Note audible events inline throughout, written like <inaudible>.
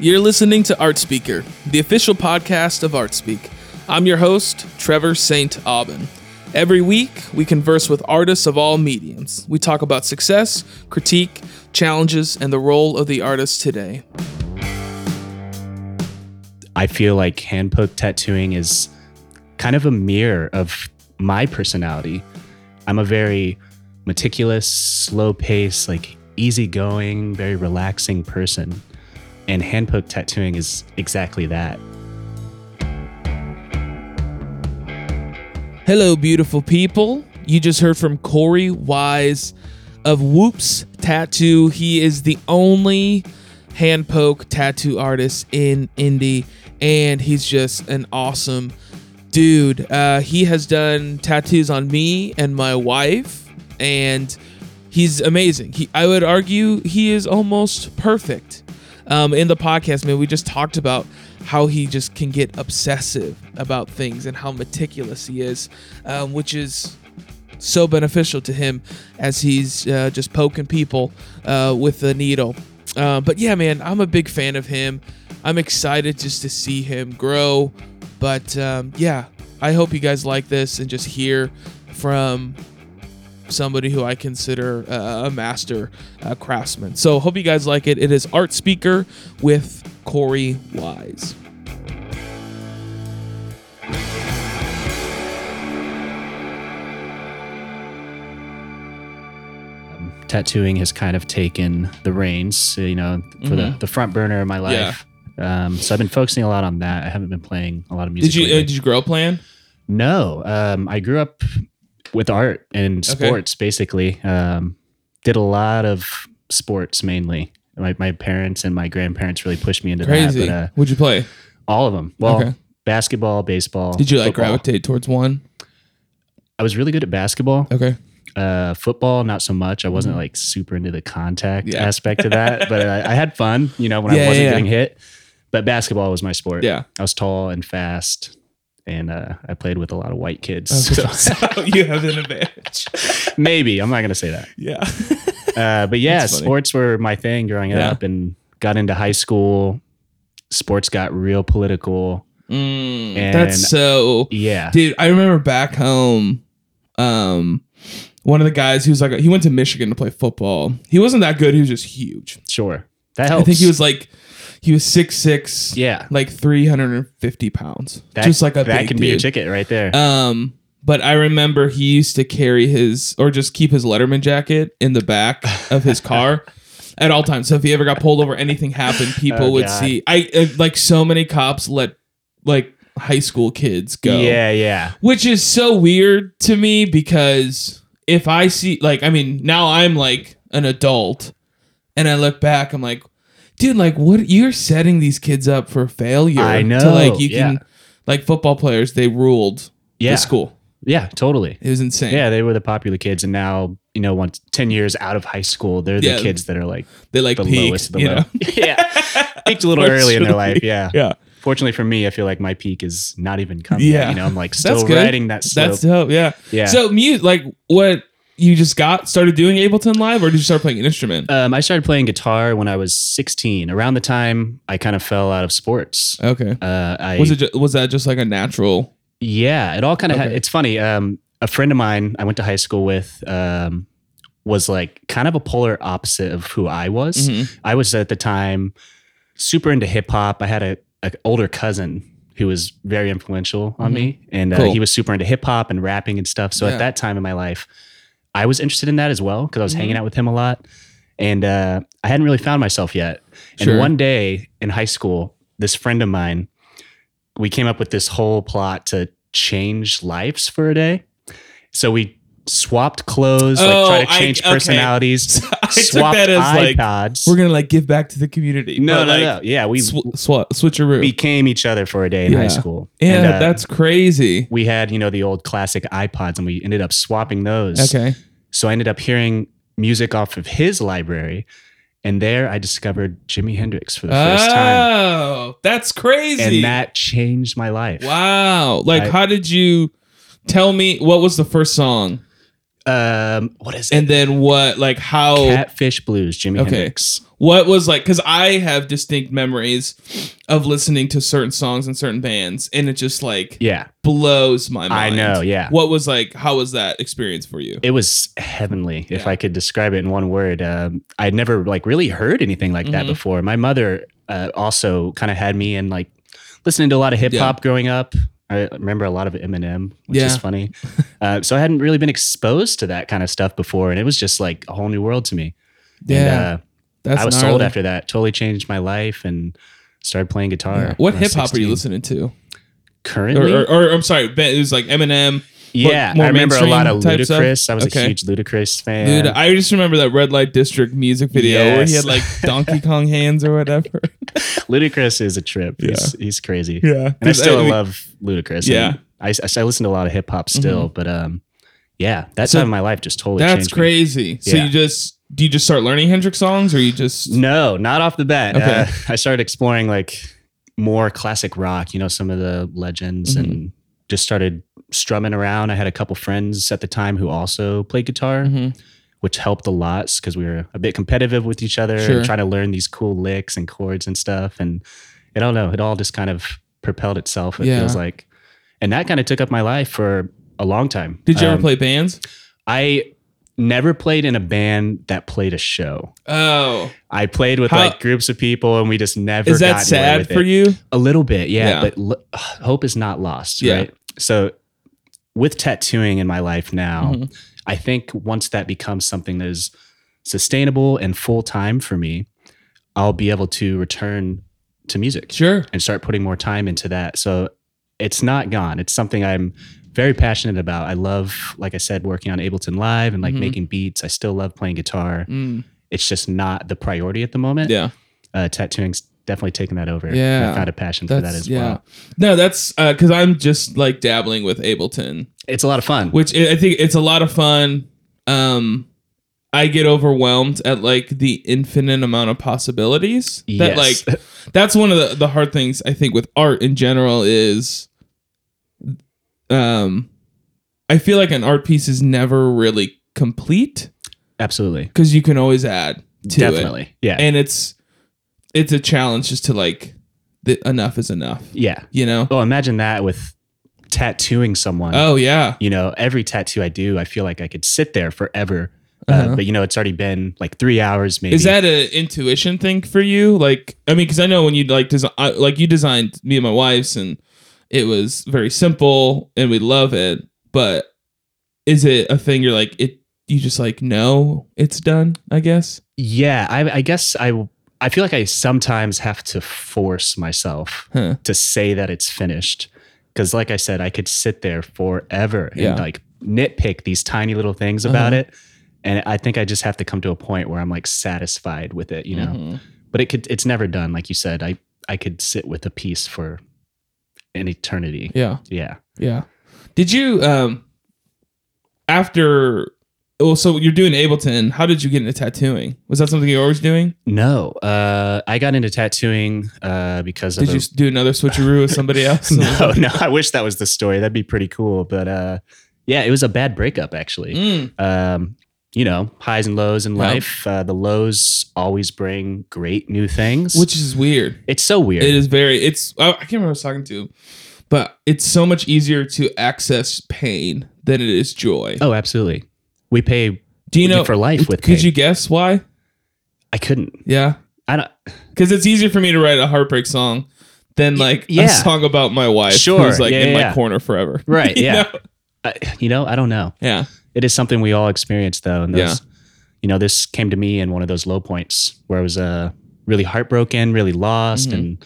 You're listening to Art Speaker, the official podcast of Art Speak. I'm your host, Trevor St. Aubin. Every week, we converse with artists of all mediums. We talk about success, critique, challenges, and the role of the artist today. I feel like hand poke tattooing is kind of a mirror of my personality. I'm a very meticulous, slow pace, like easygoing, very relaxing person. And hand poke tattooing is exactly that. Hello, beautiful people. You just heard from Cory Wise of Whoops Tattoo. He is the only hand poke tattoo artist in Indy, and he's just an awesome dude. Uh, he has done tattoos on me and my wife, and he's amazing. He, I would argue, he is almost perfect. Um, in the podcast, man, we just talked about how he just can get obsessive about things and how meticulous he is, um, which is so beneficial to him as he's uh, just poking people uh, with a needle. Uh, but yeah, man, I'm a big fan of him. I'm excited just to see him grow. But um, yeah, I hope you guys like this and just hear from somebody who I consider uh, a master uh, craftsman. So hope you guys like it. It is Art Speaker with Cory Wise. Tattooing has kind of taken the reins, you know, for the, Mhm. the front burner of my life. Um, so I've been focusing a lot on that. I haven't been playing a lot of music. Did you uh, did you grow up playing? No, um, I grew up with art and sports. Basically, um, did a lot of sports mainly. My, my parents and my grandparents really pushed me into Crazy. that. But, uh, What'd you play? all of them. Well, Okay. basketball, baseball. Did you like football. gravitate towards one? I was really good at basketball. Okay. Uh, football, not so much. I wasn't like super into the contact Mm-hmm. Yeah. aspect of that, but I, I had fun. You know, when <laughs> Yeah, I wasn't yeah. getting hit. But basketball was my sport. Yeah. I was tall and fast, and uh, I played with a lot of white kids. so So <laughs> <laughs> you have an advantage. maybe I'm not gonna say that. Yeah. Uh, but <laughs> yeah, sports were my thing growing Yeah. up, and got into high school. Sports got real political. Mm, And- that's so Yeah, dude i remember back home um one of the guys he was like he went to michigan to play football he wasn't that good he was just huge sure. That helps. i think he was like he was six six Yeah, like 350 pounds that, just like a that can be a ticket right there. um but i remember he used to carry his or just keep his letterman jacket in the back of his car <laughs> at all times so if he ever got pulled over anything happened people Oh, would God. see i uh, like so many cops let like high school kids go Yeah, yeah. which is so weird to me because if I see like I mean now I'm like an adult and I look back I'm like dude like what you're setting these kids up for failure I to know, like you yeah. can like football players they ruled Yeah. the school Yeah, totally. it was insane Yeah, they were the popular kids, and now you know, once ten years out of high school, they're the Yeah. kids that are like they like the peaked, lowest of the you low. know? <laughs> yeah, peaked a little early in their life. Yeah. yeah Fortunately for me, I feel like my peak is not even coming. Yeah. yet, you know, I'm like still riding that slope. that's dope yeah yeah. so mute like what you just got started doing Ableton live or did you start playing an instrument um, I started playing guitar when I was 16. Around the time I kind of fell out of sports. okay Uh, I was it ju- was that just like a natural Yeah, it all kind of. Okay. it's funny. Um, a friend of mine I went to high school with um, was like kind of a polar opposite of who I was. Mhm. I was at the time super into hip hop. I had a, a older cousin who was very influential on me, and uh, Mm-hmm. Cool. he was super into hip hop and rapping and stuff. So Yeah. at that time in my life, I was interested in that as well because I was Mm-hmm. hanging out with him a lot, and uh, I hadn't really found myself yet. Sure. And one day in high school, this friend of mine, we came up with this whole plot to change lives for a day. So we swapped clothes, Oh, like try to I- change okay. personalities. <laughs> I took that as like we're gonna like give back to the community. no, no, like, no. Yeah, we Sw- swa- switcheroo. became each other for a day in Yeah. high school. yeah, And, uh, that's crazy. we had you know the old classic iPods, and we ended up swapping those. Okay. So I ended up hearing music off of his library, and there I discovered Jimi Hendrix for the first time, Oh, that's crazy. and that changed my life. wow. Like, I- how did you tell me what was the first song? Um, what is it? And then what? Like how? Catfish Blues, Jimi Okay. Hendrix. What was like? Because I have distinct memories of listening to certain songs and certain bands, and it just like Yeah, blows my mind. I know. Yeah, What was like? How was that experience for you? it was heavenly if i could describe it in one word um, i'd never like really heard anything like that Mhm. before my mother uh, also kind of had me in like listening to a lot of hip hop growing up i remember a lot of eminem which is funny <laughs> uh, so i hadn't really been exposed to that kind of stuff before and it was just like a whole new world to me Yeah, and uh, that's i was gnarly. sold after that totally changed my life and started playing guitar Yeah. What when I was hip hop are you listening to? Currently or, or I'm sorry, it was like Eminem. Yeah more i remember a lot of mainstream type stuff? ludacris i was Okay. a huge ludacris fan Dude, I just remember that Red Light District music video where he Yes. had like <laughs> Donkey Kong hands or whatever. <laughs> Ludacris is a trip. He's, he's crazy. Yeah, And I still I love Ludacris. Yeah. And I, I, I listen to a lot of hip hop still, but um, yeah, that So time of my life just totally That's changed. me. crazy. So Yeah. you just do you just start learning Hendrix songs, or you just No, not off the bat. Okay. Uh, <laughs> I started exploring like more classic rock, you know, some of the legends Mm-hmm. and just started strumming around. I had a couple friends at the time who also played guitar, Mhm. which helped a lot because we were a bit competitive with each other Sure. and trying to learn these cool licks and chords and stuff. And I don't know, it all just kind of propelled itself, it Yeah. feels like. And that kind of took up my life for a long time. Did you ever Um, play bands? I never played in a band that played a show. Oh, I played with How- like groups of people, and we just never. is that got sad for it. you? A little bit, yeah. Yeah. But l- hope is not lost, Yeah. right? So, with tattooing in my life now, Mhm. I think once that becomes something that is sustainable and full time for me, I'll be able to return to music Sure. and start putting more time into that. So it's not gone. It's something I'm very passionate about. I love, like I said, working on Ableton Live and like Mhm. making beats. I still love playing guitar. Mm, It's just not the priority at the moment. yeah. Uh, tattooing's definitely taken that over. Yeah. I've found a passion for that as well. No, that's because I'm just like dabbling with Ableton, It's a lot of fun. which I think it's a lot of fun. Um, I get overwhelmed at like the infinite amount of possibilities. That Yes. like that's one of the the hard things I think with art in general is, um, I feel like an art piece is never really complete Absolutely. because you can always add to it, Definitely. Yeah. and it's it's a challenge just to like the enough is enough. yeah. You know. Oh, imagine that with tattooing someone. Oh yeah. You know, every tattoo I do, I feel like I could sit there forever. Uh, Uh-huh. but you know, it's already been like three hours, maybe. Is that an intuition thing for you? Like, I mean, because I know when you like design, like you designed me and my wife's, and it was very simple, and we love it. But is it a thing you're like it? You just like know it's done. I guess. Yeah, I, I guess I I feel like I sometimes have to force myself Huh. to say that it's finished because, like I said, I could sit there forever Yeah. and like nitpick these tiny little things about Uh-huh. it, and I think I just have to come to a point where I'm like satisfied with it, you know. Mhm. But it could it's never done, like you said. I I could sit with a piece for an eternity. Yeah. Yeah. Yeah. Did you um after? Well, so you're doing Ableton. How did you get into tattooing? Was that something you were always doing? No, uh, I got into tattooing uh, because Did a- you s- do another switcheroo with somebody <laughs> else? no, no. I wish that was the story. That'd be pretty cool. But uh, yeah, it was a bad breakup actually. Mm, Um, you know, highs and lows in life. Uh, the lows always bring great new things. which is weird. it's so weird. It is very. It's. I I can't remember I was talking to, but it's so much easier to access pain than it is joy. Oh, absolutely. We pay. Do you know for life with Could pain. you guess why? I couldn't. Yeah, I don't. because it's easier for me to write a heartbreak song than like yeah. a song about my wife Sure. who's like Yeah, in yeah, my corner forever. <laughs> Right, You yeah. know? I, you know, I don't know. Yeah. It is something we all experience though. And those, Yeah. you know, this came to me in one of those low points where I was uh, really heartbroken, really lost, Mhm. and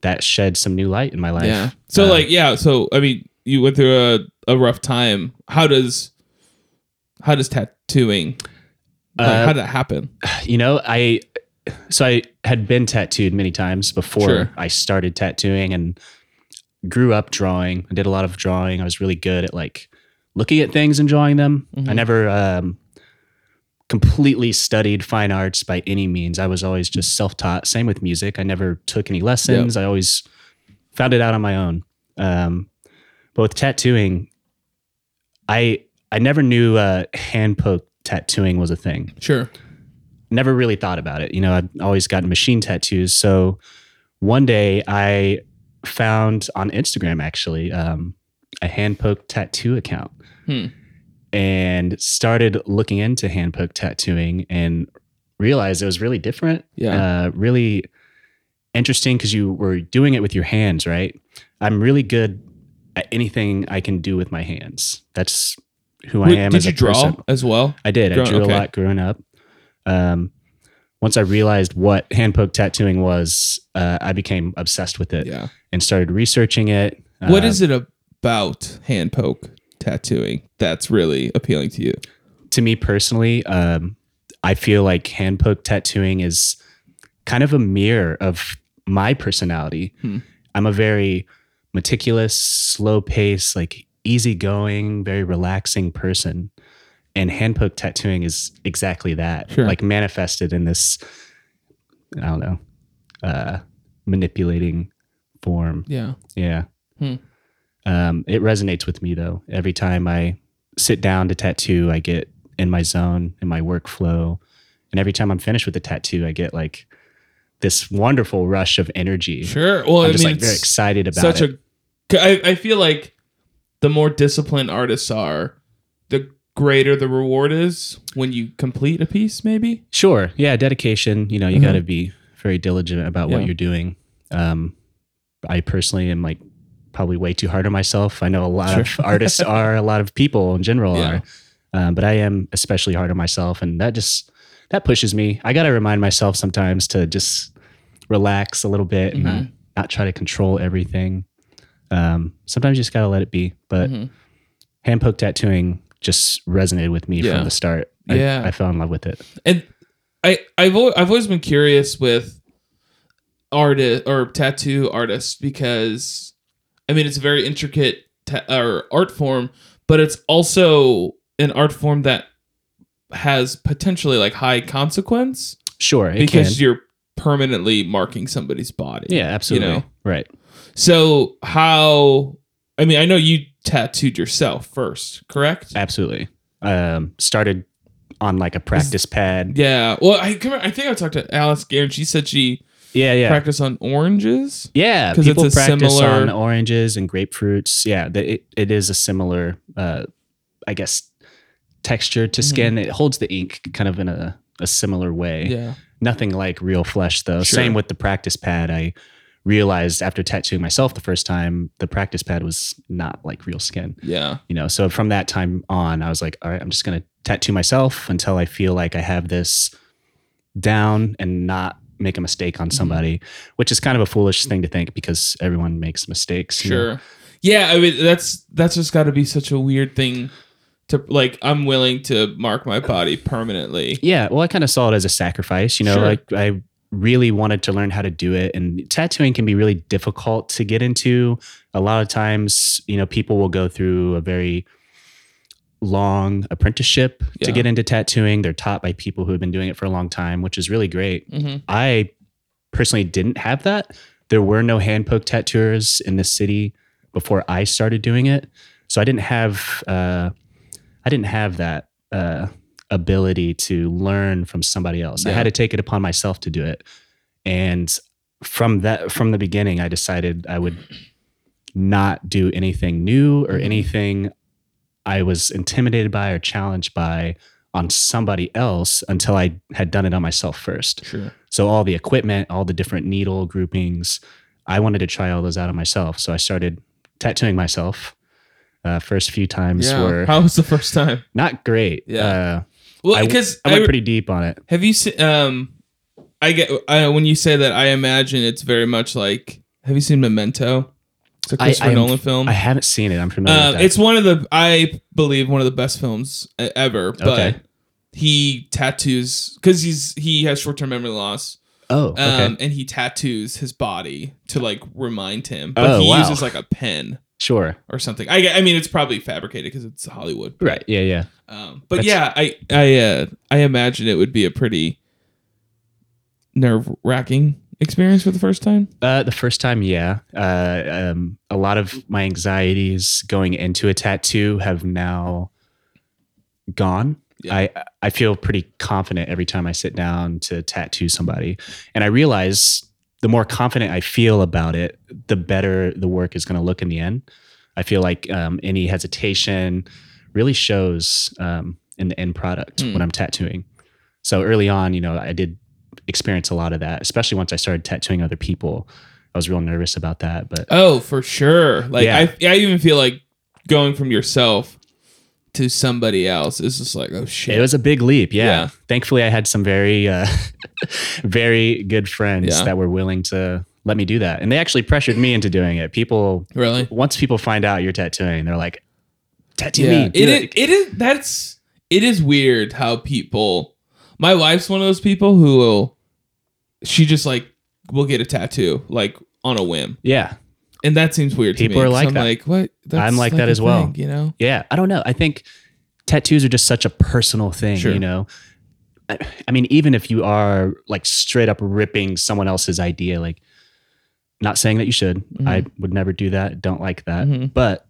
that shed some new light in my life. Yeah. So Uh, like yeah. So I mean, you went through a, a rough time. How does how does tattooing? Like, Uh, how did that happen? you know, I so I had been tattooed many times before Sure. I started tattooing and grew up drawing. I did a lot of drawing. I was really good at like looking at things and drawing them. I Mhm. never um, completely studied fine arts by any means. I was always just self-taught. Same with music. I never took any lessons. I always found it out on my own. Um, but with tattooing, I I never knew uh, hand poke tattooing was a thing. Sure. Never really thought about it. You know, I've always gotten machine tattoos. So one day I found on Instagram actually um, a hand poke tattoo account Hmm. and started looking into hand poke tattooing and realized it was really different. Yeah. Uh, really interesting because you were doing it with your hands, right? I'm really good at anything I can do with my hands. That's who I Wait, am did as you draw person. as well? I did. I drew okay. a lot growing up. Um, once I realized what hand poke tattooing was, uh, I became obsessed with it Yeah. and started researching it. What Uh, is it about hand poke tattooing that's really appealing to you? to me personally? Um, I feel like hand poke tattooing is kind of a mirror of my personality. Hmm. I'm a very meticulous, slow pace, like easygoing, very relaxing person. And hand poke tattooing is exactly that. Sure. Like manifested in this, I don't know, uh, manipulating form. Yeah. Yeah. Hmm. Um, it resonates with me though. Every time I sit down to tattoo, I get in my zone, in my workflow. And every time I'm finished with the tattoo, I get like this wonderful rush of energy. Sure. Well, I'm I just mean, like very excited about such it. a. I, I feel like the more disciplined artists are, the greater the reward is when you complete a piece. Maybe. Sure. Yeah. Dedication. You know, you Mhm. got to be very diligent about what you're doing. Um, I personally am like probably way too hard on myself. I know a lot of <laughs> artists are, a lot of people in general Yeah. are, um, but I am especially hard on myself, and that just that pushes me. I got to remind myself sometimes to just relax a little bit and not, not try to control everything. Um, sometimes you just got to let it be. But Mhm. hand poke tattooing just resonated with me Yeah. from the start. I, Yeah. I fell in love with it. And I I've al- I've always been curious with artist or tattoo artists because I mean it's a very intricate ta- or art form, but it's also an art form that has potentially like high consequence Sure, it because can. you're permanently marking somebody's body. Yeah, absolutely. You know? Right. So how? I mean, I know you tattooed yourself first, correct? Absolutely. Um, started on like a practice pad. Yeah. Well, I come. I think I talked to Alice Garen. She said she Yeah, yeah. practiced on oranges. yeah, 'Cause it's people a practice similar- on oranges and grapefruits. Yeah, it, it is a similar, uh, I guess, texture to Mm-hmm. skin. It holds the ink kind of in a, a similar way. Yeah. Nothing like real flesh, though. Sure. Same with the practice pad. I realized after tattooing myself the first time, the practice pad was not like real skin. Yeah. you know so from that time on i was like all right i'm just going to tattoo myself until i feel like i have this down and not make a mistake Mm-hmm. on somebody which is kind of a foolish thing to think because everyone makes mistakes you know? Sure. Yeah. I mean, that's that's just got to be such a weird thing to like. I'm willing to mark my body permanently. yeah well i kind of saw it as a sacrifice you know Sure. like i really wanted to learn how to do it. And tattooing can be really difficult to get into. A lot of times you know people will go through a very long apprenticeship Yeah. to get into tattooing. They're taught by people who have been doing it for a long time which is really great. Hmm I personally didn't have that. There were no hand poke tattooers in the city before I started doing it, so I didn't have uh, I didn't have that uh, ability to learn from somebody else. I had to take it upon myself to do it, and from that from the beginning, I decided I would not do anything new or Mhm. anything I was intimidated by or challenged by on somebody else until I had done it on myself first. Sure. So all the equipment, all the different needle groupings, I wanted to try all those out on myself. So I started tattooing myself. Uh, first few times Yeah. were How was the first time? not great. Yeah. Uh, Well, because I went pretty deep on it. Have you seen? Um, I get I, when you say that. I imagine it's very much like. Have you seen Memento? It's a Christopher I Nolan film. I haven't seen it. I'm familiar Um, that. it's one of the I believe one of the best films ever. But Okay. he tattoos because he's he has short term memory loss. oh, okay. Um, and he tattoos his body to like remind him, but Oh, he wow. uses like a pen sure. or something. I, I mean, it's probably fabricated because it's Hollywood. Right. Yeah. Yeah. Um, but That's- yeah, I I uh, I imagine it would be a pretty nerve wracking experience for the first time. Uh, the first time, yeah. Uh, um, a lot of my anxieties going into a tattoo have now gone. Yeah. I I feel pretty confident every time I sit down to tattoo somebody, and I realize the more confident I feel about it, the better the work is going to look in the end. I feel like um, any hesitation really shows um, in the end product Hmm. when I'm tattooing. So early on, you know, I did experience a lot of that, especially once I started tattooing other people. I was real nervous about that, but Oh, for sure. Like Yeah. I, I even feel like going from yourself to somebody else is just like, oh shit. It was a big leap. Yeah. Yeah. Thankfully, I had some very, uh, <laughs> very good friends Yeah. that were willing to let me do that. And they actually pressured me into doing it. People, really. once people find out you're tattooing, they're like, tattoo Yeah, me. do it is. It is. That's. It is weird how people. My wife's one of those people who will. She just like will get a tattoo like on a whim, Yeah. And that seems weird. to People me, are like I'm that. like, what? I'm like that as well. thing, you know. Yeah. I don't know. I think tattoos are just such a personal thing, Sure. you know? I, I mean, even if you are like straight up ripping someone else's idea, like, not saying that you should. Mm-hmm. I would never do that. Don't like that. Mhm. But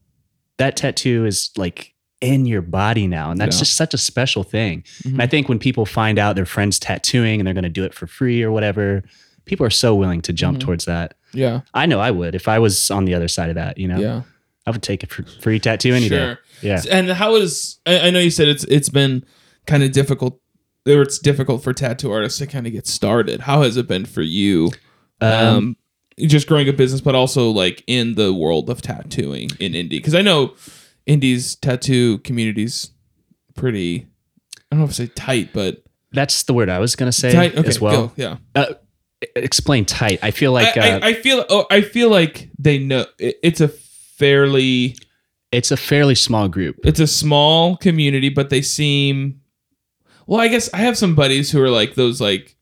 that tattoo is like in your body now. And that's Yeah. just such a special thing. Mhm. And I think when people find out their friends tattooing and they're going to do it for free or whatever, people are so willing to jump Mhm. towards that. Yeah. I know I would if I was on the other side of that, you know? Yeah. I would take a fr- free tattoo any day. Yeah. And how is? I, I know you said it's it's been kind of difficult. Or it's difficult for tattoo artists to kind of get started. How has it been for you? Um, um, just growing a business, but also like in the world of tattooing in Indy. Because I know Indy's tattoo community's pretty. I don't know if I say tight, but that's the word I was going to say tight. Okay, as well. go. yeah. Uh, explain tight. I feel like I, uh, I, I feel. Oh, I feel like they know it, it's a fairly. it's a fairly small group. It's a small community, but they seem. Well, I guess I have some buddies who are like those like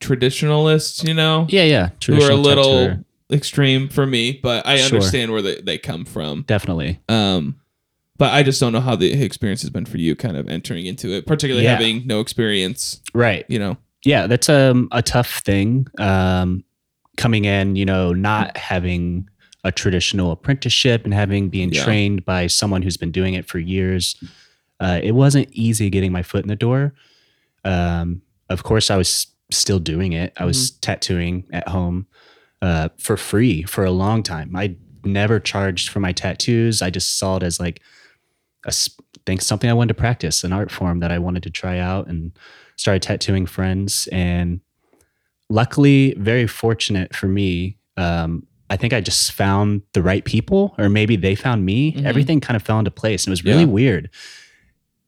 traditionalists, you know, Yeah, yeah. who are a little tattooer. extreme for me, but I Sure. understand where they, they come from. Definitely. Um, but I just don't know how the experience has been for you, kind of entering into it, particularly Yeah. having no experience. Right. You know, yeah that's um, a tough thing um, coming in you know not having a traditional apprenticeship and having being Yeah. trained by someone who's been doing it for years uh, it wasn't easy getting my foot in the door. Um, of course i was still doing it. I was tattooing at home uh, for free for a long time. I never charged for my tattoos. I just saw it as like a think something i wanted to practice an art form that i wanted to try out and started tattooing friends and luckily very fortunate for me um, i think i just found the right people or maybe they found me Mhm. everything kind of fell into place and it was really Yeah. weird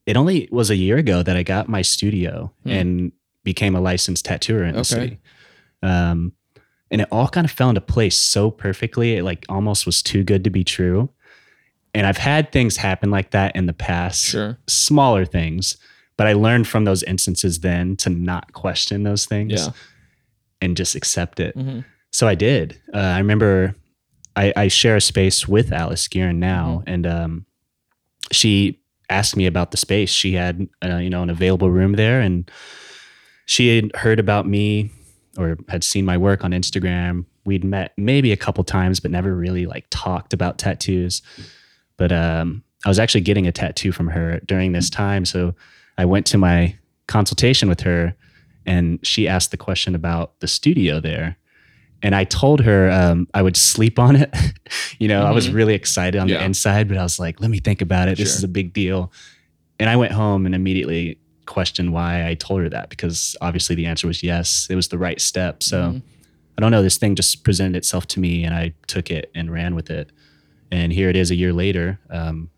it only was a year ago that i got my studio Hmm. and became a licensed tattooer in the Okay. city um, and it all kind of fell into place so perfectly it like almost was too good to be true and i've had things happen like that in the past sure. smaller things but i learned from those instances then to not question those things Yeah. and just accept it. Mhm. so i did. Uh, i remember I, I share a space with alice Guerin now and um, she asked me about the space. She had uh, you know an available room there and she had heard about me or had seen my work on instagram. We'd met maybe a couple times but never really like talked about tattoos. But um, i was actually getting a tattoo from her during this time. So i went to my consultation with her and she asked the question about the studio there and i told her um, i would sleep on it <laughs> you know i was Mhm. really excited on Yeah. the inside but i was like let me think about it this Sure. is a big deal and i went home and immediately questioned why i told her that because obviously the answer was yes it was the right step so Mhm. i don't know this thing just presented itself to me and i took it and ran with it and here it is a year later um,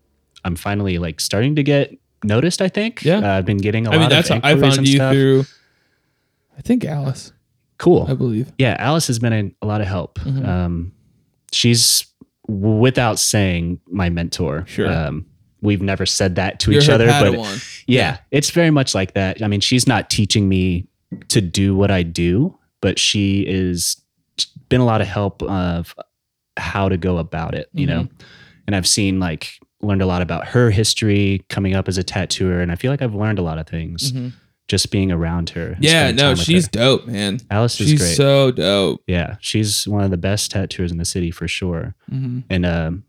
i'm finally like starting to get noticed i think Yeah. uh, i've been getting a I lot mean, that's of how I found and you stuff. through. I think Alice, cool I believe. yeah alice has been a, a lot of help Mhm. um, she's without saying my mentor Sure. um, we've never said that to You're each her other but Padawan. yeah, it's very much like that i mean she's not teaching me to do what i do but she is been a lot of help of how to go about it you know and i've seen like learned a lot about her history coming up as a tattooer and i feel like i've learned a lot of things Mhm. just being around her Yeah, no, she's her. dope, man. alice is great so dope. yeah she's one of the best tattooers in the city for sure hmm and um,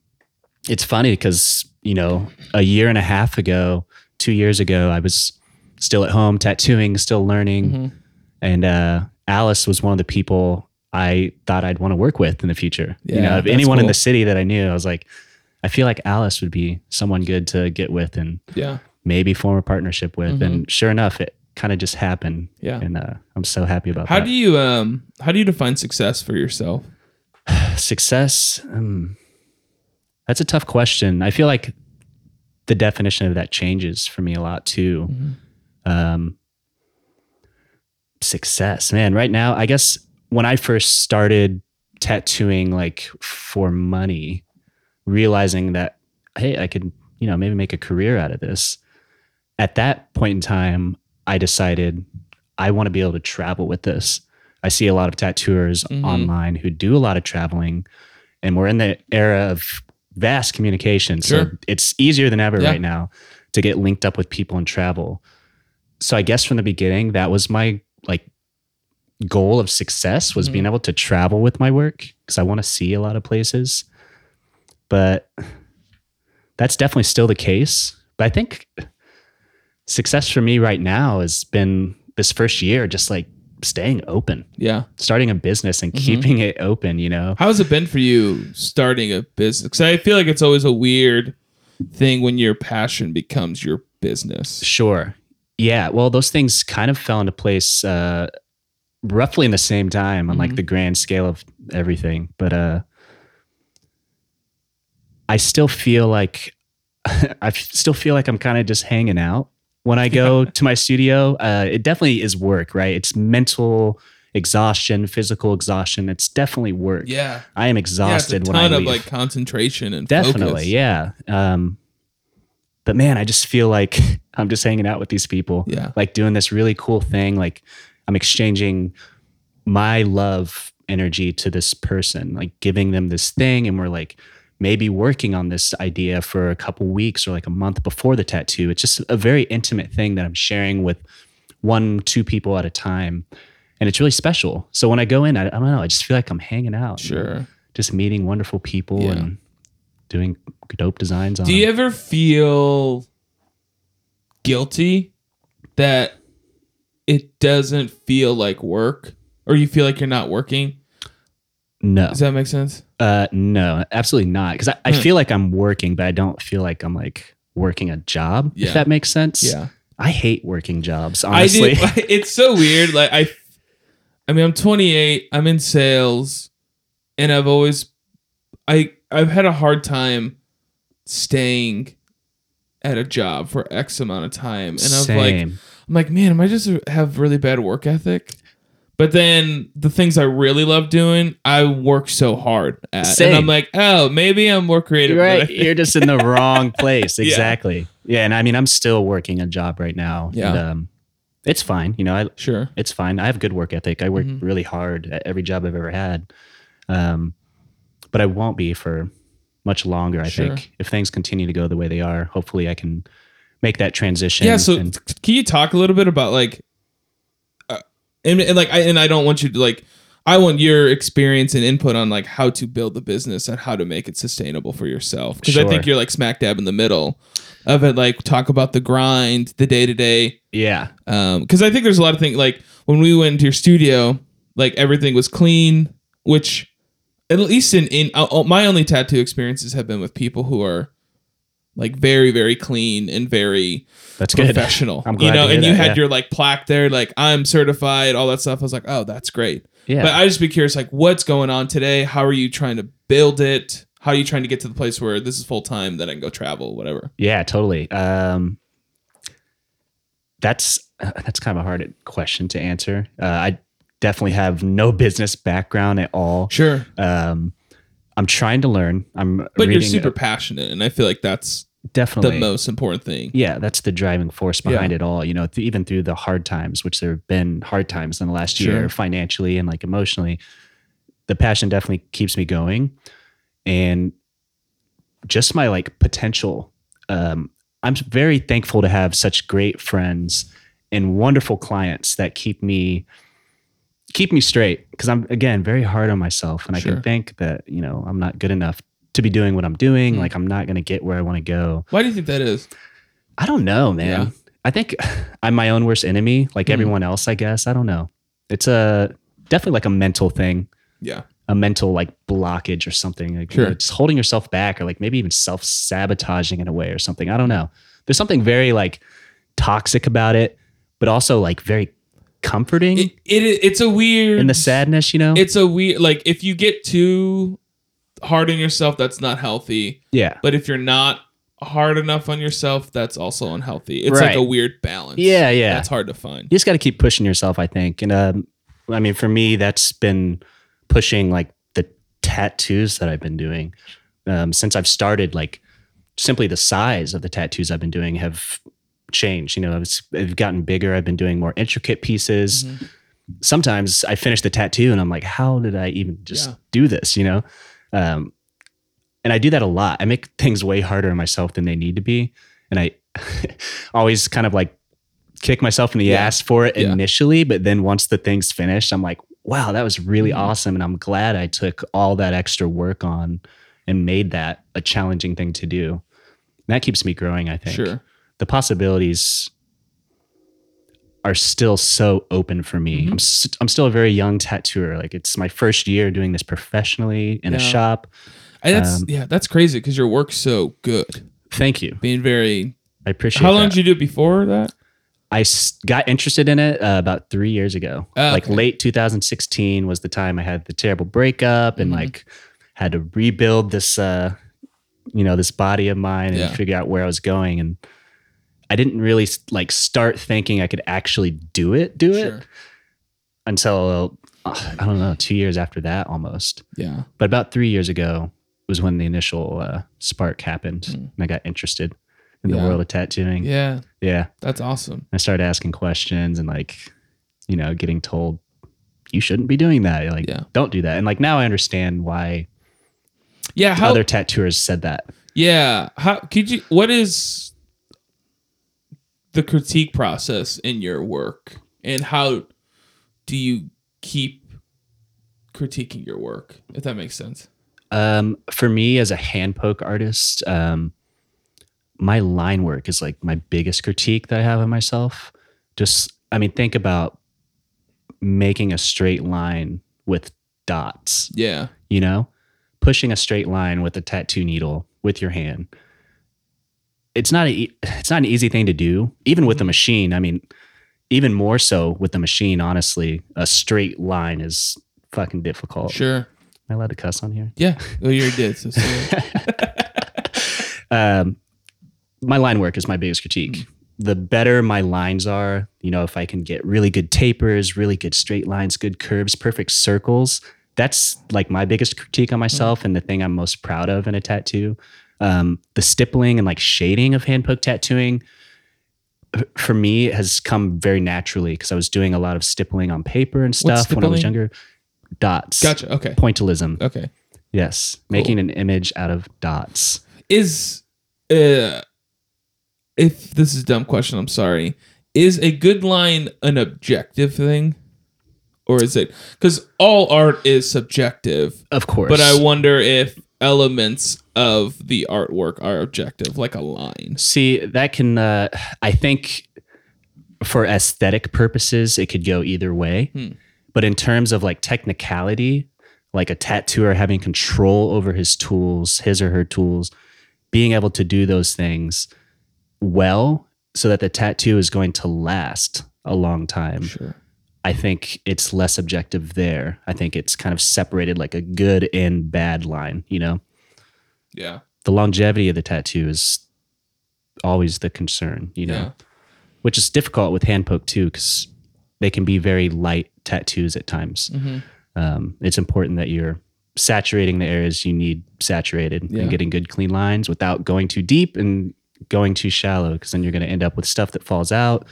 it's funny because you know a year and a half ago two years ago, I was still at home tattooing, still learning. Mhm. And uh, Alice was one of the people I thought I'd want to work with in the future. you know, anyone in the city that I knew, I was like, I feel like Alice would be someone good to get with and Yeah. maybe form a partnership with. Mhm. And sure enough, it kind of just happened. Yeah. And uh, I'm so happy about How that. do you um how do you define success for yourself? <sighs> Success. Um, that's a tough question. I feel like the definition of that changes for me a lot too. Um, success, man. Right now, I guess when I first started tattooing, like for money, realizing that hey, I could, you know, maybe make a career out of this. At that point in time, I decided I want to be able to travel with this. I see a lot of tattooers Mhm. online who do a lot of traveling, and we're in the era of vast communication. So it's easier than ever Yeah. right now to get linked up with people and travel. So I guess from the beginning, that was my like goal of success was Mhm. being able to travel with my work because I want to see a lot of places. But that's definitely still the case. But I think success for me right now has been this first year just like staying open, Yeah. starting a business and Mhm. keeping it open, you know? How has it been for you starting a business? Because I feel like it's always a weird thing when your passion becomes your business. Sure. Yeah. Well, those things kind of fell into place uh, roughly in the same time on like Mhm. the grand scale of everything. But uh, I still feel like <laughs> I still feel like I'm kind of just hanging out when I go <laughs> to my studio. Uh, it definitely is work, right? It's mental exhaustion, physical exhaustion. It's definitely work. Yeah. I am exhausted Yeah, it's a exhausted when I ton of leave. like concentration and Definitely, focus. yeah. Um, but man, I just feel like <laughs> I'm just hanging out with these people, Yeah. like doing this really cool thing. Like I'm exchanging my love energy to this person, like giving them this thing, and we're like maybe working on this idea for a couple weeks or like a month before the tattoo. It's just a very intimate thing that I'm sharing with one, two people at a time. And it's really special. So when I go in, I, I don't know, I just feel like I'm hanging out. Sure. Just meeting wonderful people Yeah. and doing dope designs on Do you them. ever feel guilty that it doesn't feel like work or you feel like you're not working? No, Does that make sense? uh, no, absolutely not. Because I, I Hmm. feel like I'm working, but I don't feel like I'm like working a job. Yeah. If that makes sense. Yeah. I hate working jobs. Honestly, I do. <laughs> It's so weird. Like I, I mean, I'm 28. I'm in sales, and I've always, I I've had a hard time staying at a job for X amount of time, and I'm like, Same. I'm like, man, am I just have really bad work ethic? But then the things I really love doing, I work so hard at, Same. and I'm like, oh, maybe I'm more creative. You're right. You're just in the <laughs> wrong place. Exactly. Yeah. And I mean, I'm still working a job right now. Yeah. And, um, it's fine. You know, I, Sure. it's fine. I have good work ethic. I work Mhm. really hard at every job I've ever had. Um, but I won't be for much longer. I Sure. think if things continue to go the way they are, hopefully I can make that transition. Yeah. So and- can you talk a little bit about like, and, and like, I and I don't want you to like, I want your experience and input on like how to build the business and how to make it sustainable for yourself because I think you're like smack dab in the middle of it. Like talk about the grind, the day to day. yeah, Um, because I think there's a lot of things like when we went into your studio, like everything was clean, which at least in in uh, uh, my only tattoo experiences have been with people who are like very very clean and very that's good. professional. I'm you know, and you that, had yeah. your like plaque there, like I'm certified, all that stuff. I was like, oh, that's great. Yeah. But I just be curious, like, what's going on today? How are you trying to build it? How are you trying to get to the place where this is full time, then I can go travel, whatever? Yeah, totally. Um, that's uh, that's kind of a hard question to answer. Uh, I definitely have no business background at all. Sure. Um, I'm trying to learn. I'm But you're super passionate, and I feel like that's definitely the most important thing. Yeah, that's the driving force behind Yeah. it all. You know, th- even through the hard times, which there have been hard times in the last Sure. year, financially and like emotionally, the passion definitely keeps me going. And just my like potential. Um, I'm very thankful to have such great friends and wonderful clients that keep me keep me straight because I'm again very hard on myself and I can think that you know I'm not good enough to be doing what I'm doing Mm. like I'm not going to get where I want to go Why do you think that is? I don't know, man. Yeah. I think <laughs> I'm my own worst enemy, like Mhm. everyone else, I guess. I don't know. It's a definitely like a mental thing, Yeah. a mental like blockage or something. Like Sure. just holding yourself back or like maybe even self sabotaging in a way or something. I don't know. There's something very like toxic about it, but also like very comforting It, it it's a weird in the sadness, you know? It's a weird like if you get too hard on yourself, that's not healthy. yeah. But if you're not hard enough on yourself, that's also unhealthy. It's like a weird balance. Yeah, yeah. That's hard to find. you just got to keep pushing yourself i think and um, i mean for me that's been pushing like the tattoos that i've been doing um, since i've started like simply the size of the tattoos i've been doing have changed you know it's, they've gotten bigger i've been doing more intricate pieces Mhm. sometimes i finish the tattoo and i'm like how did i even just Yeah. do this you know um, and i do that a lot i make things way harder on myself than they need to be and i <laughs> always kind of like kick myself in the Yeah. ass for it Yeah. initially but then once the thing's finished i'm like wow that was really Mhm. awesome and i'm glad i took all that extra work on and made that a challenging thing to do that keeps me growing i think Sure. The possibilities are still so open for me. Mhm. I'm st- I'm still a very young tattooer. Like it's my first year doing this professionally in a shop. That's Um, yeah, that's crazy because your work's so good. Thank you. Being very. I appreciate. It. How long that. did you do it before that? I s- got interested in it uh, about three years ago. Ah, like okay. late 2016 was the time I had the terrible breakup and Mhm. like had to rebuild this, uh, you know, this body of mine and Yeah. figure out where I was going. And I didn't really like start thinking I could actually do it, do it until uh, I don't know, two years after that almost. Yeah. But about three years ago was when the initial uh, spark happened, Mm. and I got interested in the world of tattooing. Yeah. yeah. That's awesome. I started asking questions and like, you know, getting told you shouldn't be doing that. Like, Yeah. don't do that. And like now I understand why Yeah. How? other tattooers said that. yeah. How could you? What is the critique process in your work, and how do you keep critiquing your work? If that makes sense. Um, for me as a hand poke artist, um, my line work is like my biggest critique that I have of myself. Just, I mean, think about making a straight line with dots. Yeah. you know pushing a straight line with a tattoo needle with your hand it's not a it's not an easy thing to do even with the machine i mean even more so with the machine honestly a straight line is fucking difficult Sure. am i allowed to cuss on here Yeah. Oh, you already did. So, <laughs> um, my line work is my biggest critique. The better my lines are, you know, if I can get really good tapers, really good straight lines, good curves, perfect circles, that's like my biggest critique on myself and the thing I'm most proud of in a tattoo. Um, the stippling and like shading of hand poke tattooing for me has come very naturally because I was doing a lot of stippling on paper and stuff when I was younger. Dots. gotcha. Okay. Pointillism. Okay. Yes. Making an image out of dots. is uh if this is a dumb question i'm sorry is a good line an objective thing or is it because all art is subjective Of course. but i wonder if elements of the artwork are objective like a line See, that can, uh, I think for aesthetic purposes, it could go either way. Hmm. But in terms of like technicality, like a tattooer having control over his tools, his or her tools, being able to do those things well so that the tattoo is going to last a long time. sure I think it's less objective there. I think it's kind of separated like a good and bad line, you know? Yeah The longevity of the tattoo is always the concern, you know? yeah which is difficult with hand poke too because they can be very light tattoos at times. Mhm. Um, it's important that you're saturating the areas you need saturated Yeah. and getting good clean lines without going too deep and going too shallow because then you're going to end up with stuff that falls out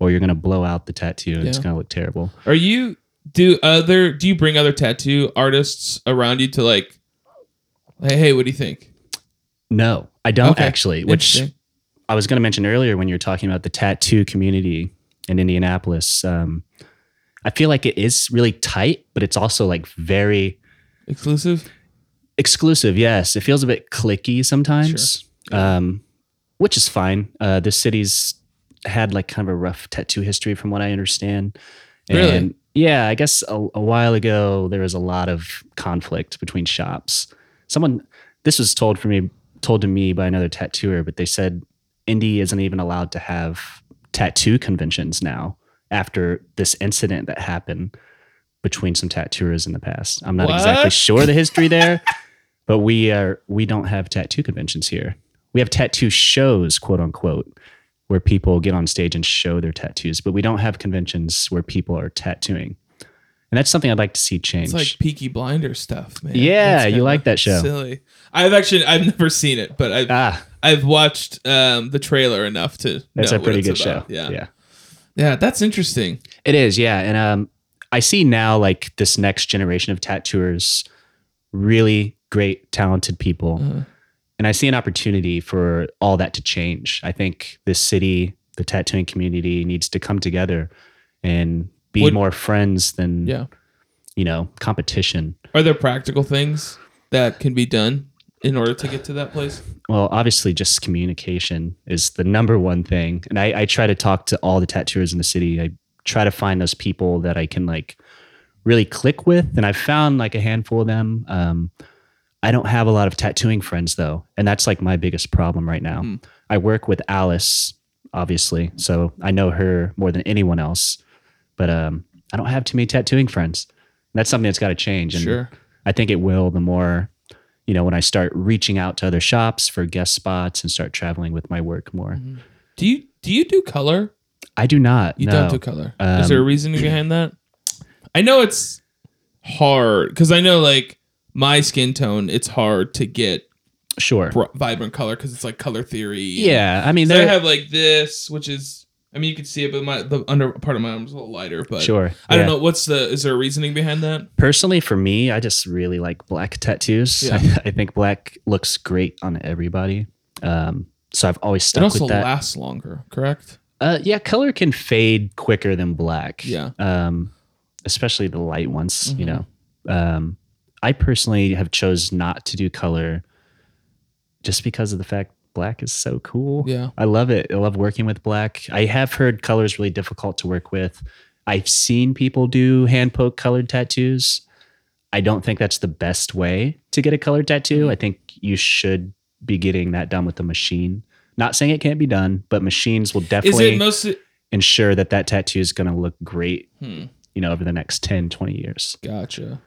or you're going to blow out the tattoo and it's going to look terrible. are you do other do you bring other tattoo artists around you to like hey hey what do you think No, I don't Okay. actually, which I was going to mention earlier when you were talking about the tattoo community in Indianapolis. Um, I feel like it is really tight, but it's also like very exclusive exclusive yes it feels a bit clicky sometimes Sure. um which is fine. Uh, the city's had like kind of a rough tattoo history, from what I understand. Really? Yeah, I guess a, a while ago there was a lot of conflict between shops. Someone, this was told for me, told to me by another tattooer, but they said Indy isn't even allowed to have tattoo conventions now after this incident that happened between some tattooers in the past. I'm not exactly sure the <laughs> history there, but we are we don't have tattoo conventions here. We have tattoo shows, quote unquote, where people get on stage and show their tattoos, but we don't have conventions where people are tattooing. And that's something I'd like to see change. It's like Peaky Blinder stuff, man. Yeah, you like that show. Silly. I've actually I've never seen it, but I've ah, I've watched um, the trailer enough to. that's a pretty good about. show. Yeah. yeah. yeah, that's interesting. It is, yeah. And um, I see now like this next generation of tattooers, really great, talented people. Uh-huh. And I see an opportunity for all that to change. I think this city, the tattooing community needs to come together and be Would- more friends than, Yeah. you know, competition. Are there practical things that can be done in order to get to that place? Well, obviously, just communication is the number one thing. And I, I try to talk to all the tattooers in the city. I try to find those people that I can like really click with. And I've found like a handful of them. Um, I don't have a lot of tattooing friends though. And that's like my biggest problem right now. Hmm. I work with Alice, obviously. So I know her more than anyone else. But um, I don't have too many tattooing friends. That's something that's got to change. And Sure. I think it will the more, you know, when I start reaching out to other shops for guest spots and start traveling with my work more. Do you do you do color? I do not. You no. don't do color. Is Um, there a reasoning behind that? I know it's hard because I know like my skin tone, it's hard to get Sure. br- vibrant color because it's like color theory. Yeah. I mean, So I have like this, which is I mean you can see it, but my the under part of my arm is a little lighter. But Sure. I don't know what's the is there a reasoning behind that? Personally, for me, I just really like black tattoos. Yeah. <laughs> I, think black looks great on everybody. Um, so I've always It stuck also with that. lasts longer, correct? Uh, yeah, color can fade quicker than black. Yeah. Um, especially the light ones. You Mhm. know, um, I personally have chose not to do color, just because of the fact black is so cool. Yeah. I love it. I love working with black. I have heard color is really difficult to work with. I've seen people do hand poke colored tattoos. I don't think that's the best way to get a colored tattoo. I think you should be getting that done with a machine. Not saying it can't be done, but machines will definitely mostly ensure that that tattoo is going to look great, hmm, you know, over the next 10, 20 years. gotcha.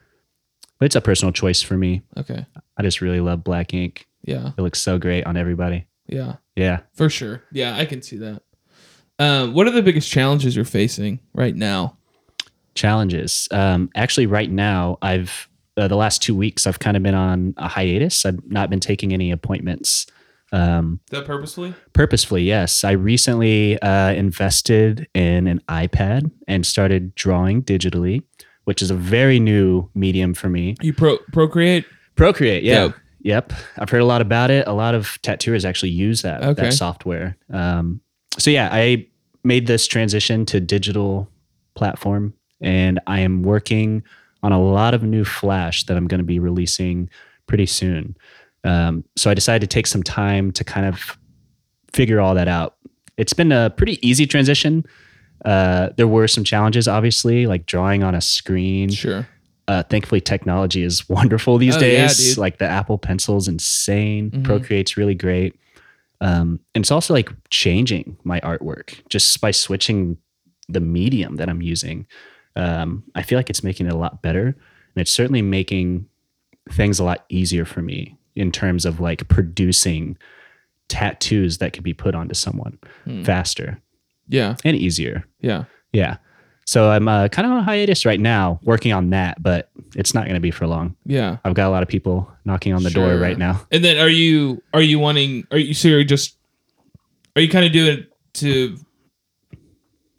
But it's a personal choice for me. Okay. I just really love black ink. Yeah. It looks so great on everybody. Yeah. Yeah. For sure. Yeah, I can see that. Um, what are the biggest challenges you're facing right now? challenges. Um, actually, right now, I've uh, the last two weeks I've kind of been on a hiatus. I've not been taking any appointments. Um, that purposefully? purposefully, yes. I recently uh, invested in an iPad and started drawing digitally, which is a very new medium for me. You pro procreate? Procreate, yeah. Dope. Yep. I've heard a lot about it. A lot of tattooers actually use that, Okay. that software. Um, so yeah, I made this transition to digital platform and I am working on a lot of new flash that I'm going to be releasing pretty soon. Um, so I decided to take some time to kind of figure all that out. It's been a pretty easy transition. Uh, there were some challenges, obviously, like drawing on a screen Sure. Uh, thankfully technology is <laughs> wonderful these Oh, yeah, days dude. like the apple pencil's insane Mhm. procreate's really great um, and it's also like changing my artwork just by switching the medium that i'm using um, i feel like it's making it a lot better and it's certainly making things a lot easier for me in terms of like producing tattoos that could be put onto someone Hmm. faster Yeah. and easier Yeah. yeah so i'm uh, kind of on hiatus right now working on that but it's not going to be for long Yeah. I've got a lot of people knocking on the door right now. And then are you are you wanting are you so you're just are you kind of doing it to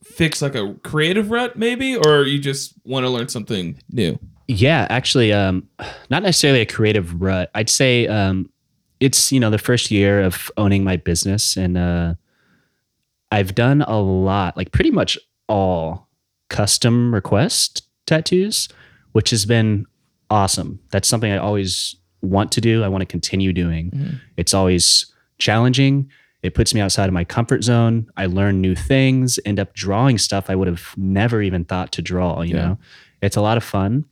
fix like a creative rut maybe or you just want to learn something new? Yeah, actually, um, not necessarily a creative rut. I'd say um, it's you know the first year of owning my business, and uh, I've done a lot, like pretty much all custom request tattoos, which has been awesome. That's something I always want to do. I want to continue doing. Mhm. It's always challenging, It puts me outside of my comfort zone. I learn new things, end up drawing stuff I would have never even thought to draw, you Yeah. know? It's a lot of fun.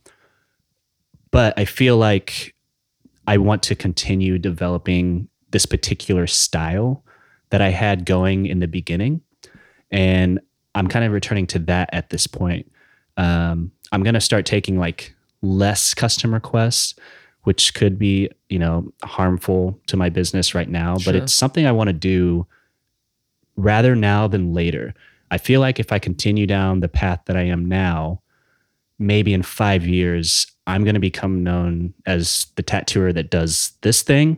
But I feel like I want to continue developing this particular style that I had going in the beginning. And I'm kind of returning to that at this point. Um, I'm going to start taking like less custom requests, which could be, you know, harmful to my business right now, but it's something I want to do rather now than later. I feel like if I continue down the path that I am now, maybe in five years, I'm going to become known as the tattooer that does this thing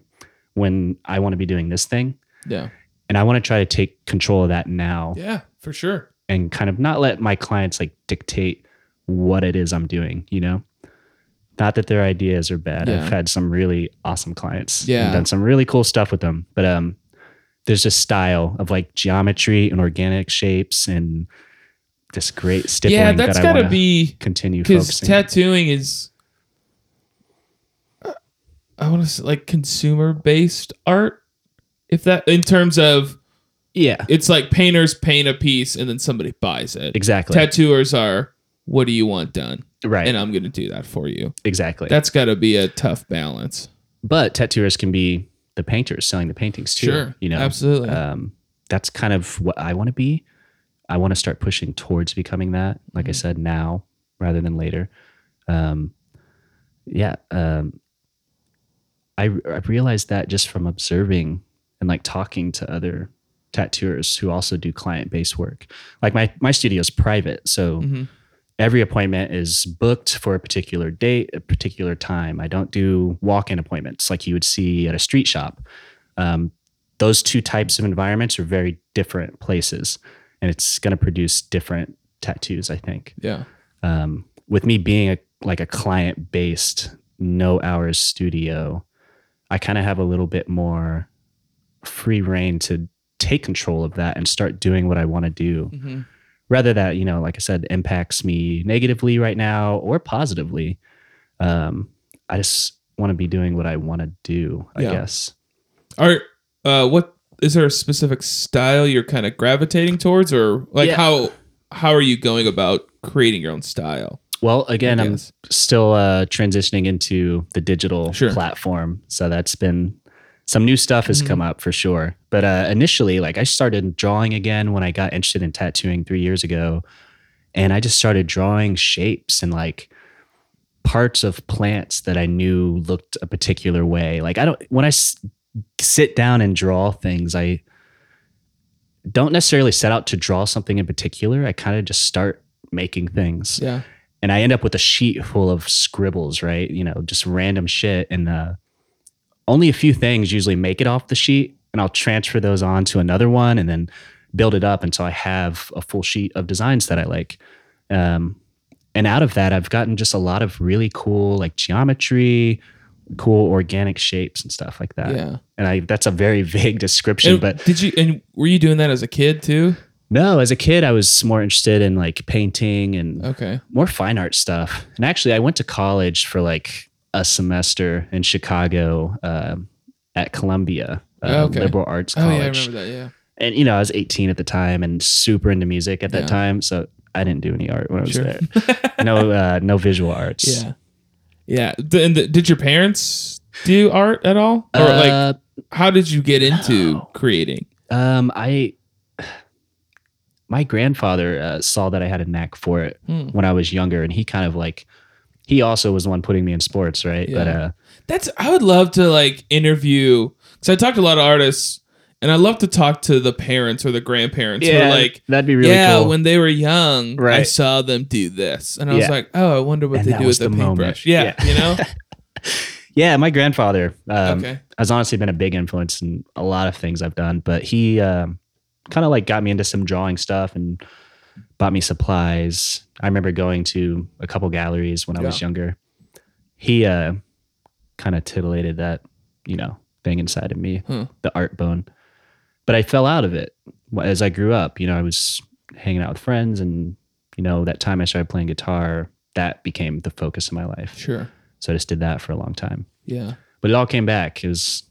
when I want to be doing this thing. Yeah. And I want to try to take control of that now Yeah, for sure. And kind of not let my clients like dictate what it is I'm doing, you know? Not that their ideas are bad. Yeah. I've had some really awesome clients Yeah. and done some really cool stuff with them. But um there's a style of like geometry and organic shapes and this great stippling yeah, that's that I got to be continue because tattooing is uh, i want to say like consumer based art if that in terms of yeah, it's like painters paint a piece and then somebody buys it exactly. tattooers are what do you want done right. and i'm gonna do that for you exactly. that's got to be a tough balance but tattooers can be the painters selling the paintings too. Sure, You know, absolutely. Um, that's kind of what I want to be. I want to start pushing towards becoming that. Like I Mhm. said, now rather than later. Um, yeah. Um, I, I realized that just from observing and like talking to other tattooers who also do client based work. Like my my studio is private, so Mhm. every appointment is booked for a particular date, a particular time. I don't do walk-in appointments like you would see at a street shop. Um, those two types of environments are very different places, and it's going to produce different tattoos. I think. yeah Um, with me being a like a client-based, no hours studio, I kind of have a little bit more free reign to take control of that and start doing what I want to do Mhm. whether that you know like i said impacts me negatively right now or positively um i just want to be doing what i want to do i Yeah. guess are uh what is there a specific style you're kind of gravitating towards or like Yeah. how how are you going about creating your own style well again i'm still uh transitioning into the digital Sure. platform so that's been some new stuff has Mhm. come up for sure but uh initially like i started drawing again when i got interested in tattooing three years ago and i just started drawing shapes and like parts of plants that i knew looked a particular way like i don't when i s- sit down and draw things i don't necessarily set out to draw something in particular i kind of just start making things yeah and I end up with a sheet full of scribbles, right? You know, just random shit. And uh, only a few things usually make it off the sheet, and I'll transfer those on to another one, and then build it up until I have a full sheet of designs that I like. Um, and out of that, I've gotten just a lot of really cool, like geometry, cool organic shapes and stuff like that. yeah And I that's a very <laughs> vague description, And but did you and were you doing that as a kid too no, as a kid, I was more interested in like painting and okay more fine art stuff. And actually, I went to college for like a semester in Chicago um, at Columbia uh, Oh, okay. Liberal Arts oh College. yeah i remember that yeah And you know, I was 18 at the time and super into music at that Yeah. time, so I didn't do any art when I was Sure. there. <laughs> No, uh, no visual arts. yeah yeah Th- and th- did your parents do art at all or like Uh, how did you get into no. creating um, I. My grandfather uh, saw that I had a knack for it Hmm. when I was younger, and he kind of like, he also was the one putting me in sports, right? But Yeah. uh, That's I would love to like interview because I talked to a lot of artists and I love to talk to the parents or the grandparents who are like, that'd be really yeah, cool. when they were young, right. I saw them do this, and I was like, oh, I wonder what And they do with the, the paintbrush. Yeah, Yeah. you know. <laughs> Yeah, my grandfather um, okay. has honestly been a big influence in a lot of things I've done, but he um, kind of like got me into some drawing stuff and bought me supplies. I remember going to a couple galleries when I was younger. He uh, kind of titillated that, you know, thing inside of me, Huh. the art bone. But I fell out of it as I grew up. You know, I was hanging out with friends, and you know, that time I started playing guitar, that became the focus of my life. Sure. So I just did that for a long time Yeah. but it all came back. It was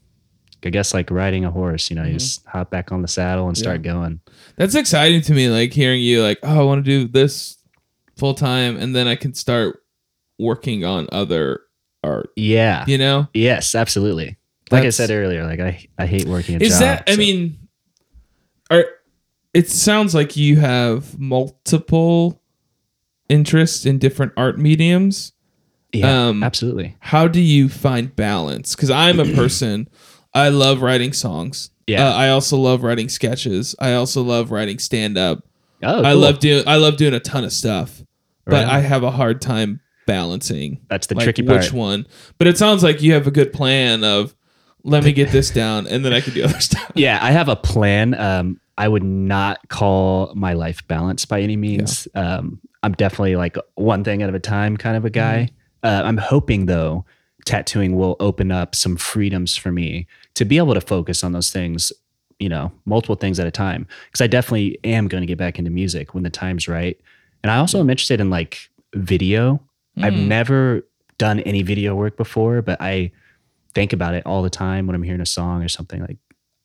I guess like riding a horse. You know, you just hop back on the saddle and start going. That's exciting to me. Like hearing you like, oh, I want to do this full time, and then I can start working on other art. Yeah. You know, Yes, absolutely. Like I said earlier, like I I hate working a is job. that? I so- mean, are it sounds like you have multiple interests in different art mediums. yeah, um, absolutely. How do you find balance? Because I'm a person, I love writing songs. Yeah. Uh, I also love writing sketches. I also love writing stand up. Oh, cool. I love doing I love doing a ton of stuff, but Right on. I have a hard time balancing. That's the like, tricky Which part. one? But it sounds like you have a good plan of let me get this down and then I can do other <laughs> stuff. Yeah, I have a plan. Um, I would not call my life balanced by any means. Um, I'm definitely like one thing at a time kind of a guy. Mm-hmm. Uh, I'm hoping though, tattooing will open up some freedoms for me to be able to focus on those things, you know, multiple things at a time. Because I definitely am going to get back into music when the time's right. And I also am interested in like video. I've Mm. never done any video work before, but I think about it all the time when I'm hearing a song or something. Like,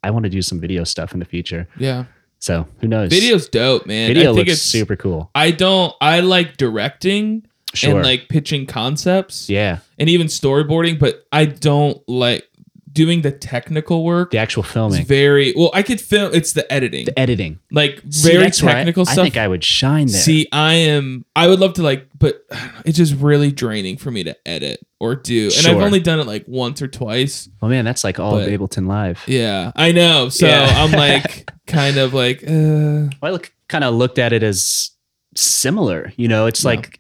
I want to do some video stuff in the future. Yeah. So who knows? Video's dope, man. video I think looks it's super cool. I don't I like directing Sure. and like pitching concepts yeah, and even storyboarding, but I don't like doing the technical work. the actual It's filming, very well. I could film. It's the editing, the editing. like See, very I- technical I, stuff. think I would shine there. See, I am. I would love to like, but <sighs> it's just really draining for me to edit or do. And I've only done it like once or twice. oh man, that's like all But- of Ableton Live. Yeah, I know. So Yeah. I'm like, <laughs> kind of like, uh, I look kind of looked at it as similar. You know, it's like,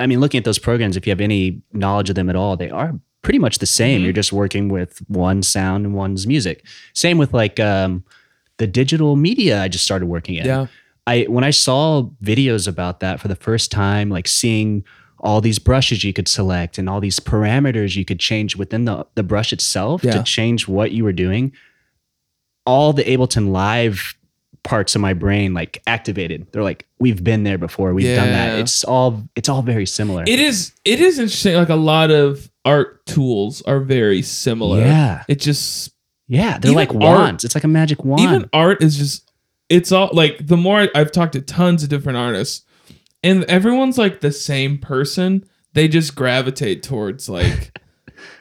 I mean, looking at those programs, if you have any knowledge of them at all, they are pretty much the same. Mhm. You're just working with one sound and one's music. Same with like um, the digital media I just started working in. yeah, I when I saw videos about that for the first time, like seeing all these brushes you could select and all these parameters you could change within the, the brush itself Yeah. to change what you were doing, all the Ableton Live parts of my brain like activated. They're like, we've been there before. We've done that. It's all it's all very similar. it is. It is interesting. Like a lot of art tools are very similar. Yeah. it just yeah, they're like art- wands. it's like a magic wand. even art is just it's all like the more I've talked to tons of different artists and everyone's like the same person they just gravitate towards like <laughs>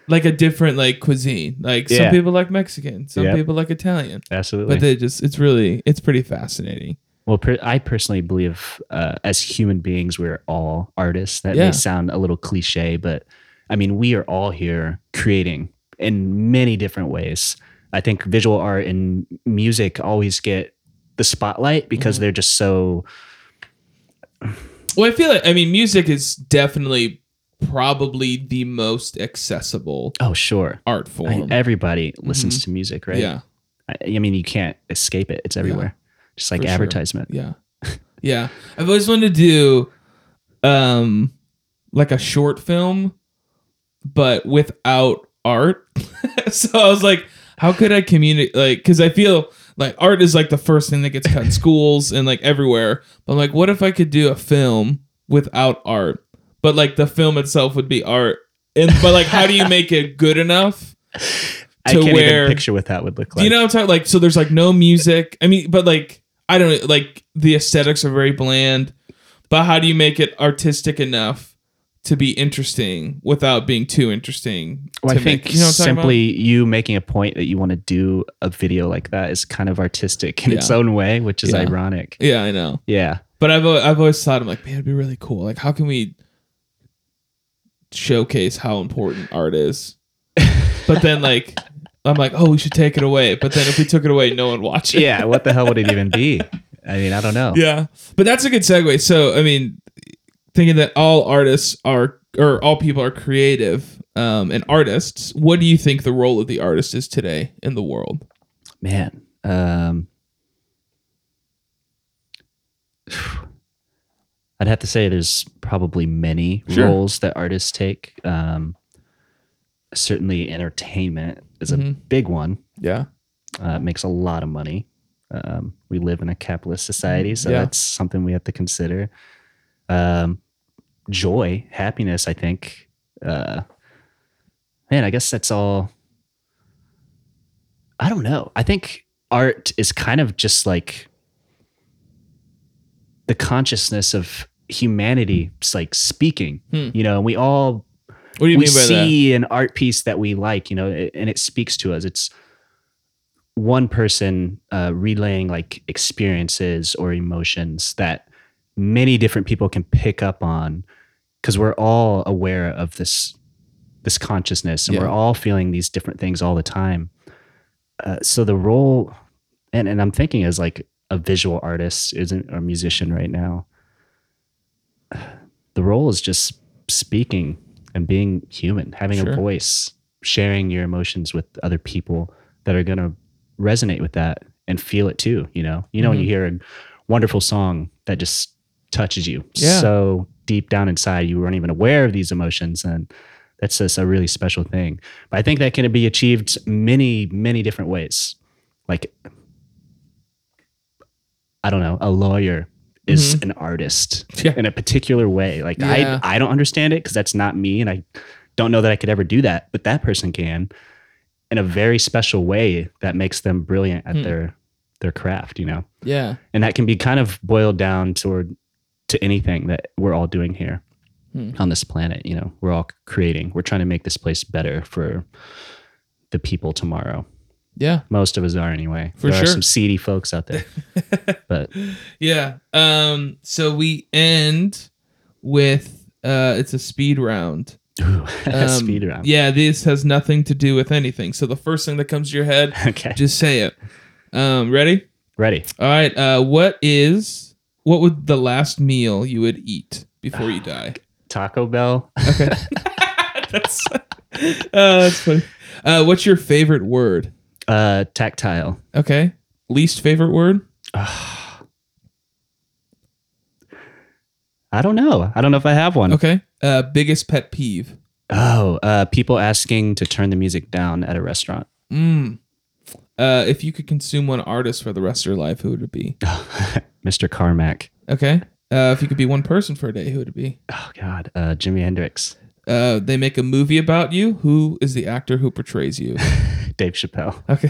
like a different like cuisine like some people like Mexican some Yep. people like Italian Absolutely. but they just it's really it's pretty fascinating Well, per- I personally believe uh, as human beings, we're all artists. That Yeah. may sound a little cliche, but I mean, we are all here creating in many different ways. I think visual art and music always get the spotlight because Mm-hmm. they're just so. well I feel like I mean music is definitely probably the most accessible Oh, sure. art I form mean, everybody listens to music, right? Mm-hmm. yeah I, I mean, you can't escape it. It's everywhere, just like For sure. advertisement. Yeah. <laughs> Yeah. I've always wanted to do um like a short film but without art. <laughs> so I was like how could I communicate like cuz I feel like art is like the first thing that gets cut in <laughs> schools and like everywhere. But I'm like what if I could do a film without art? But like the film itself would be art. And but like how do you make it good enough? <laughs> I can't where- even picture what that would look like. You know what I'm talking like so there's like no music. I mean, but like I don't know, like the aesthetics are very bland. But how do you make it artistic enough to be interesting without being too interesting? Well, I think make- you know what I'm talking about? simply you making a point that you want to do a video like that is kind of artistic in its own way, which is Yeah. ironic. Yeah, I know. Yeah. But I've I've always thought I'm like, man, it'd be really cool. Like, how can we showcase how important art is? But then like I'm like, oh, we should take it away. But then if we took it away, no one watch it. Yeah. What the hell would it even be? I mean, I don't know. Yeah. But that's a good segue. So, I mean, thinking that all artists are, or all people are creative um, and artists, what do you think the role of the artist is today in the world? Man. Um, <sighs> <sighs> I'd have to say there's probably many Sure. roles that artists take. Um, certainly, entertainment is a Mhm. big one. Yeah. Uh, it makes a lot of money. Um, we live in a capitalist society, so Yeah. that's something we have to consider. Um, joy, happiness, I think. Uh, man, I guess that's all. I don't know. I think art is kind of just like the consciousness of humanity, like speaking. Hmm. You know, and we all What do you we mean by that? see an art piece that we like, you know, and it speaks to us. It's one person uh, relaying like experiences or emotions that many different people can pick up on because we're all aware of this this consciousness and Yeah. we're all feeling these different things all the time. Uh, so the role, and, and I'm thinking as like a visual artist, isn't a musician right now. The role is just speaking and being human, having Sure. a voice, sharing your emotions with other people that are going to resonate with that and feel it too. You know, you know when you Mm-hmm. hear a wonderful song that just touches you Yeah. so deep down inside, you weren't even aware of these emotions, and that's just a really special thing. But I think that can be achieved many, many different ways. Like, I don't know, a lawyer is an artist Mm-hmm. Yeah. in a particular way. Like Yeah. I, I don't understand it because that's not me, and I don't know that I could ever do that. But that person can, in a very special way that makes them brilliant at Hmm. their their craft. You know, Yeah. and that can be kind of boiled down toward to anything that we're all doing here Hmm. on this planet. You know, we're all creating. We're trying to make this place better for the people tomorrow. Yeah. Most of us are anyway. For there are sure. some seedy folks out there, <laughs> but Yeah. Um. So we end with uh, it's a speed round. ooh, <laughs> Um, speed round. Yeah. This has nothing to do with anything. So the first thing that comes to your head, <laughs> Okay, just say it. Um. Ready? ready. All right. Uh. What is what would the last meal you would eat before you die? Taco Bell. Okay. that's uh, that's funny. Uh, what's your favorite word? Uh, tactile. Okay. Least favorite word? <sighs> I don't know. I don't know if I have one. Okay. Uh, biggest pet peeve. Oh, uh, people asking to turn the music down at a restaurant. Mm. Uh, if you could consume one artist for the rest of your life, who would it be? <laughs> Mr. Carmack. Okay. Uh, if you could be one person for a day, who would it be? Oh God, uh, Jimi Hendrix, Uh, they make a movie about you. Who is the actor who portrays you? <laughs> Dave Chappelle. Okay.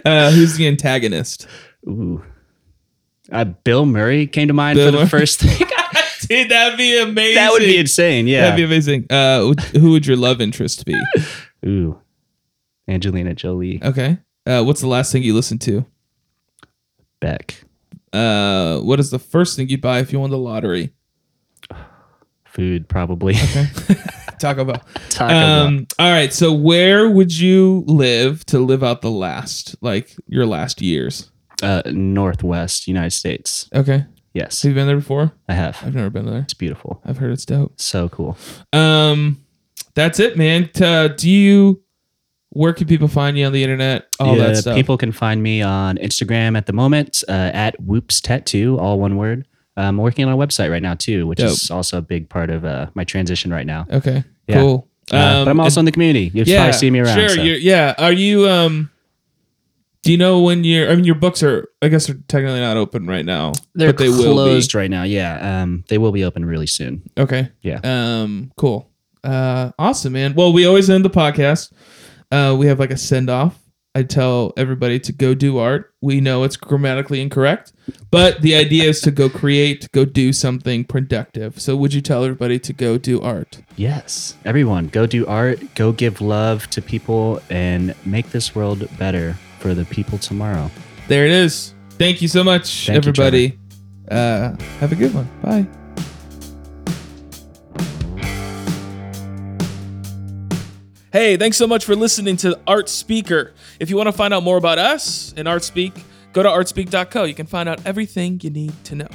<laughs> uh, who's the antagonist? Ooh, uh, Bill Murray came to mind Bill for the Murray. first <laughs> thing. Dude, that'd be amazing. that would be insane. Yeah. That'd be amazing. Uh, who would your love interest be? <laughs> Ooh, Angelina Jolie. Okay. Uh, what's the last thing you listened to? Beck. Uh, what is the first thing you'd buy if you won the lottery? <sighs> Food probably. Taco Bell. Taco Bell. Um, all right. So where would you live to live out the last, like your last years? Uh, Northwest United States. Okay. Yes, Have you been there before? I have. I've never been there. It's beautiful. I've heard it's dope. So cool. Um, that's it, man. Uh, do you? Where can people find you on the internet? All Yeah, that stuff. People can find me on Instagram at the moment uh, at Whoops Tattoo, all one word. I'm working on a website right now too, which is also a big part of uh, my transition right now. Okay. Yeah. Cool. Uh, Um, but I'm also in the community. You'll yeah, probably see me around. Sure. so. You're, yeah. Are you? Um. Do you know when you're? I mean, your books are. I guess they're technically not open right now. They're but they will be. closed right now. Yeah, um, they will be open really soon. Okay. Yeah. Um. Cool. Uh. Awesome, man. Well, we always end the podcast. Uh. We have like a send off. I tell everybody to go do art. We know it's grammatically incorrect, but the idea is to go create, go do something productive. So, would you tell everybody to go do art? Yes, everyone, go do art. Go give love to people and make this world better for the people tomorrow. There it is. Thank you so much, Thank you, everybody. uh, have a good one. Bye. Hey, thanks so much for listening to Art Speaker. If you want to find out more about us and ArtSpeak, go to artspeak.co. You can find out everything you need to know.